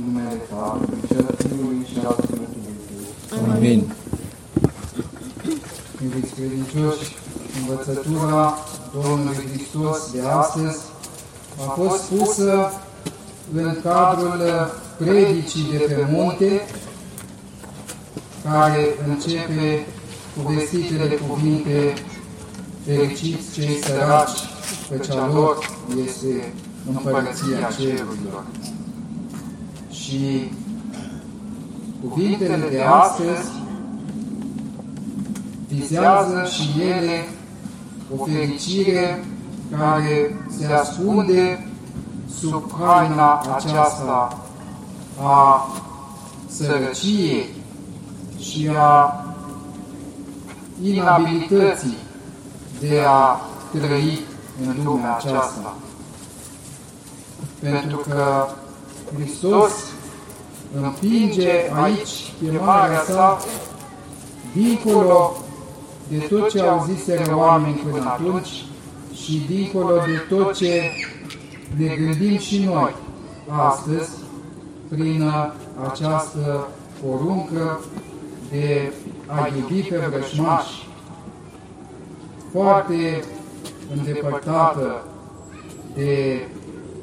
în numele Tatălui și al Fiului și al Sfântului Duh. Amin. Iubiți credincioși, învățătura Domnului Hristos de astăzi a fost pusă în cadrul predicii de pe munte, care începe cu vestitele cuvinte fericiți cei săraci, căci a lor este împărăția cerurilor. Și cuvintele de astăzi vizează și ele o fericire care se ascunde sub haina aceasta a sărăciei și a inabilității de a trăi în lumea aceasta. Pentru că Hristos împinge aici chemarea sa dincolo de tot ce au ziseră oameni până atunci și dincolo de tot ce ne gândim și noi astăzi prin această poruncă de a iubi pe vrăjmași, foarte îndepărtată de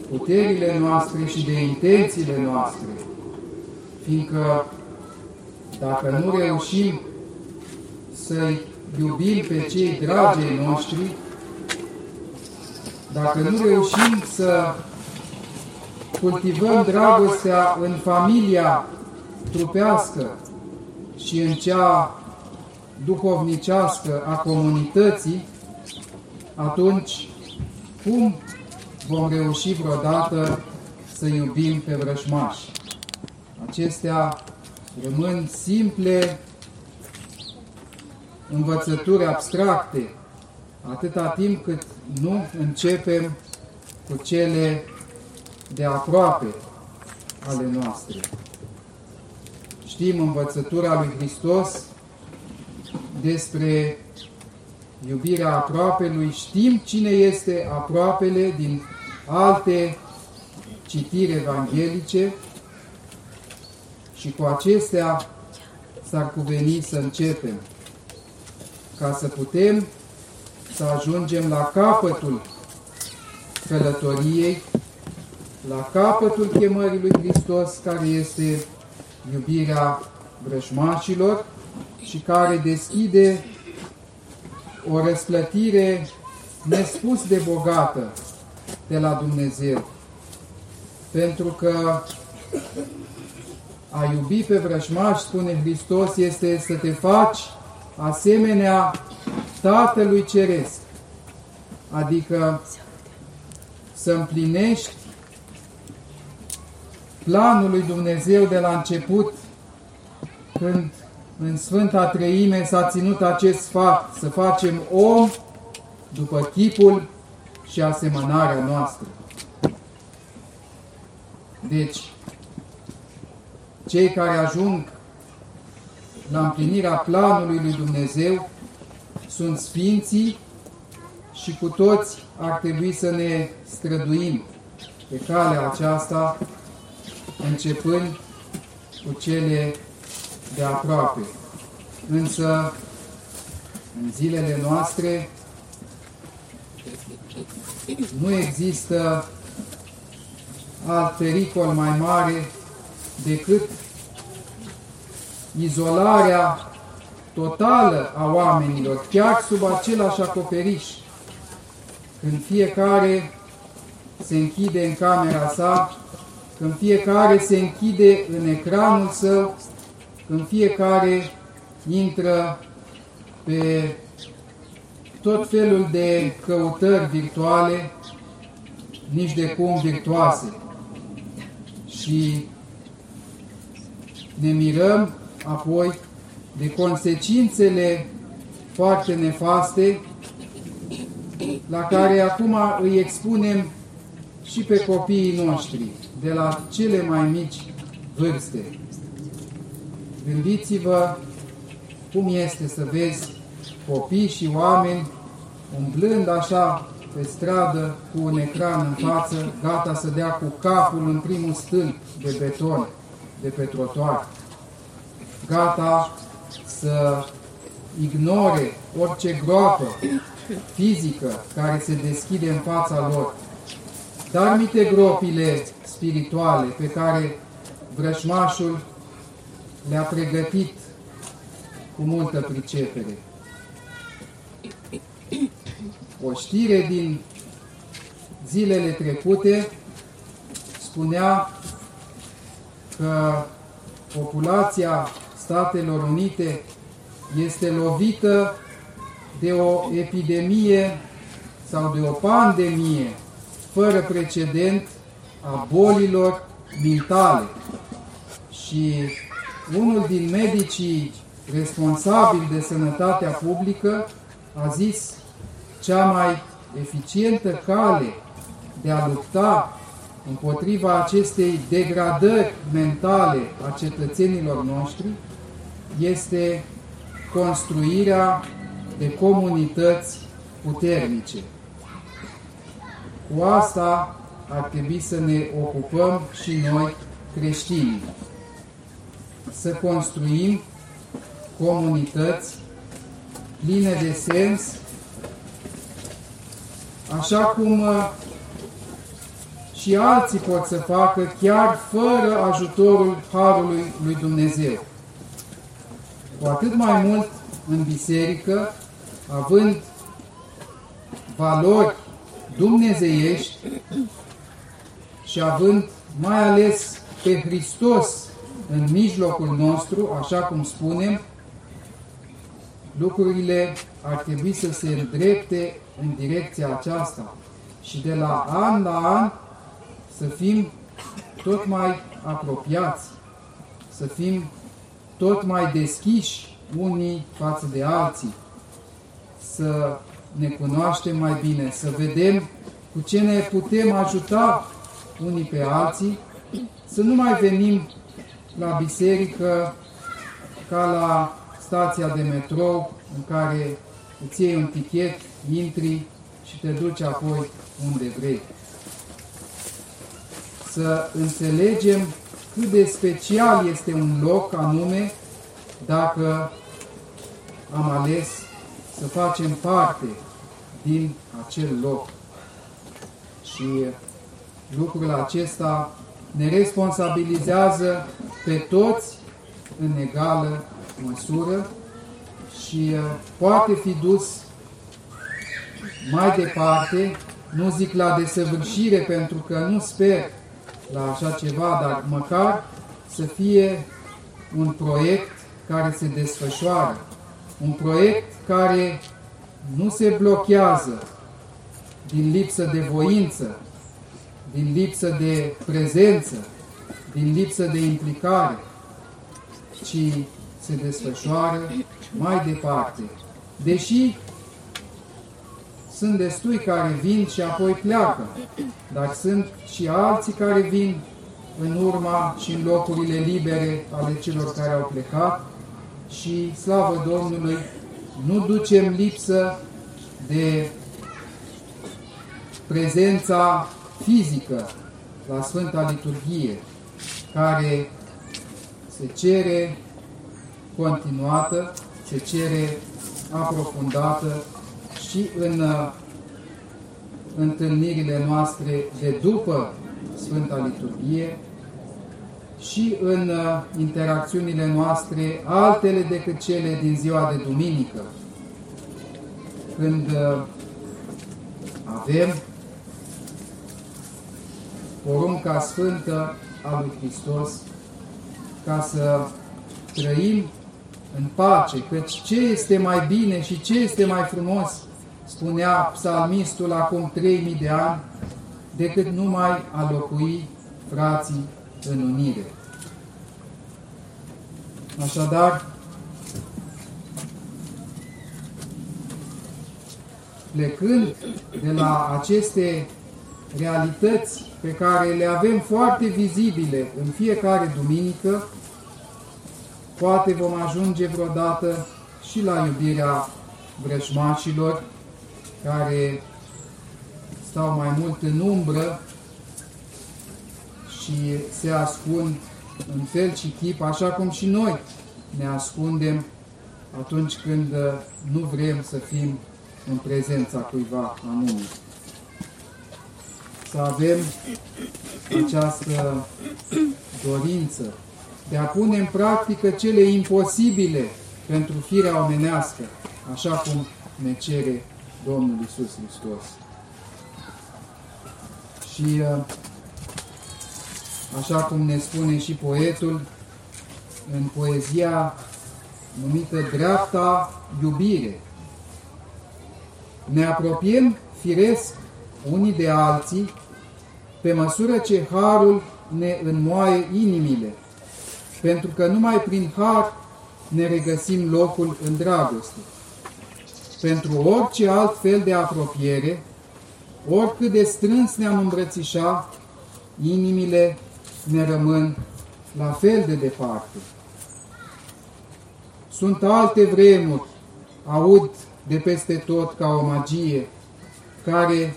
puterile noastre și de intențiile noastre, fiindcă dacă nu reușim să-i iubim pe cei dragii noștri, dacă nu reușim să cultivăm dragostea în familia trupească și în cea duhovnicească a comunității, atunci cum vom reuși vreodată să iubim pe vrăjmași? Acestea rămân simple învățături abstracte, atâta timp cât nu începem cu cele de aproape ale noastre. Știm învățătura lui Hristos despre iubirea aproapelui, știm cine este aproapele din alte citiri evanghelice și cu acestea s-ar cuveni să începem ca să putem să ajungem la capătul călătoriei, la capătul chemării lui Hristos, care este iubirea vrăjmașilor și care deschide o răsplătire nespus de bogată de la Dumnezeu. Pentru că a iubi pe vrăjmași, spune Hristos, este să te faci asemenea Tatălui Ceresc, adică să împlinești planul lui Dumnezeu de la început, când în Sfânta Treime s-a ținut acest fapt, să facem om după chipul și asemănarea noastră. Deci, cei care ajung la împlinirea planului lui Dumnezeu sunt Sfinții și cu toți ar trebui să ne străduim pe calea aceasta, începând cu cele de aproape. Însă, în zilele noastre, nu există alt pericol mai mare decât izolarea totală a oamenilor, chiar sub același acoperiș, când fiecare se închide în camera sa, când fiecare se închide în ecranul său, când fiecare intră pe tot felul de căutări virtuale, nici de cum virtuoase. Și ne mirăm apoi de consecințele foarte nefaste la care acum îi expunem și pe copiii noștri, de la cele mai mici vârste. Gândiți-vă cum este să vezi copii și oameni umblând așa pe stradă cu un ecran în față, gata să dea cu capul în primul stâlp de beton de pe trotuar, gata să ignore orice groapă fizică care se deschide în fața lor. Dar mite gropile spirituale pe care vrășmașul le-a pregătit cu multă pricepere. O știre din zilele trecute spunea că populația Statelor Unite este lovită de o epidemie sau de o pandemie fără precedent a bolilor mentale. Și unul din medicii responsabili de sănătatea publică a zis cea mai eficientă cale de a lupta împotriva acestei degradări mentale a cetățenilor noștri este construirea de comunități puternice. Cu asta ar trebui să ne ocupăm și noi creștinii. Să construim comunități pline de sens, așa cum uh, și alții pot să facă chiar fără ajutorul Harului lui Dumnezeu. Cu atât mai mult în biserică, având valori dumnezeiești și având mai ales pe Hristos în mijlocul nostru, așa cum spunem, lucrurile ar trebui să se îndrepte în direcția aceasta și de la an la an să fim tot mai apropiați, să fim tot mai deschiși unii față de alții, să ne cunoaștem mai bine, să vedem cu ce ne putem ajuta unii pe alții, să nu mai venim la biserică ca la stația de metrou în care îți iei un tichet, intri și te duci apoi unde vrei. Să înțelegem cât de special este un loc anume dacă am ales să facem parte din acel loc. Și lucrul acesta ne responsabilizează pe toți în egală măsură și uh, poate fi dus mai departe, nu zic la desăvârșire pentru că nu sper la așa ceva, dar măcar să fie un proiect care se desfășoară, un proiect care nu se blochează din lipsă de voință, din lipsă de prezență, din lipsă de implicare, ci se desfășoară mai departe. Deși sunt destui care vin și apoi pleacă, dar sunt și alții care vin în urma și în locurile libere ale celor care au plecat și, slavă Domnului, nu ducem lipsă de prezența fizică la Sfânta Liturghie, care se cere continuată, se cere aprofundată și în uh, întâlnirile noastre de după Sfânta Liturghie și în uh, interacțiunile noastre altele decât cele din ziua de duminică, când uh, avem porunca sfântă a lui Hristos ca să trăim în pace, căci ce este mai bine și ce este mai frumos, spunea psalmistul acum 3000 de ani, decât numai a locui frații în unire. Așadar, plecând de la aceste realități pe care le avem foarte vizibile în fiecare duminică, poate vom ajunge vreodată și la iubirea vrăjmașilor care stau mai mult în umbră și se ascund în fel și chip, așa cum și noi ne ascundem atunci când uh, nu vrem să fim în prezența cuiva anume. Să avem această dorință de a pune în practică cele imposibile pentru firea omenească, așa cum ne cere Domnul Isus Hristos. Și uh, așa cum ne spune și poetul în poezia numită Dreapta Iubire, ne apropiem firesc unii de alții pe măsură ce harul ne înmoaie inimile, pentru că numai prin har ne regăsim locul în dragoste. Pentru orice alt fel de apropiere, oricât de strâns ne-am îmbrățișa, inimile ne rămân la fel de departe. Sunt alte vremuri, aud de peste tot ca o magie, care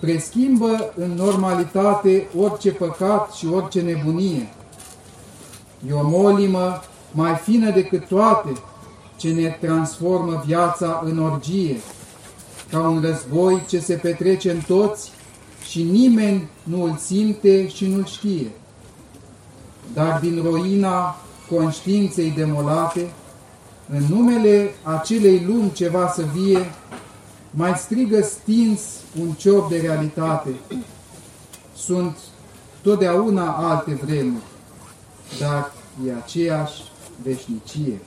preschimbă în normalitate orice păcat și orice nebunie. E o molimă mai fină decât toate, ce ne transformă viața în orgie, ca un război ce se petrece în toți și nimeni nu îl simte și nu-l știe. Dar din roina conștiinței demolate, în numele acelei lumi ceva să vie, mai strigă stins un ciop de realitate. Sunt totdeauna alte vremuri, dar e aceeași veșnicie.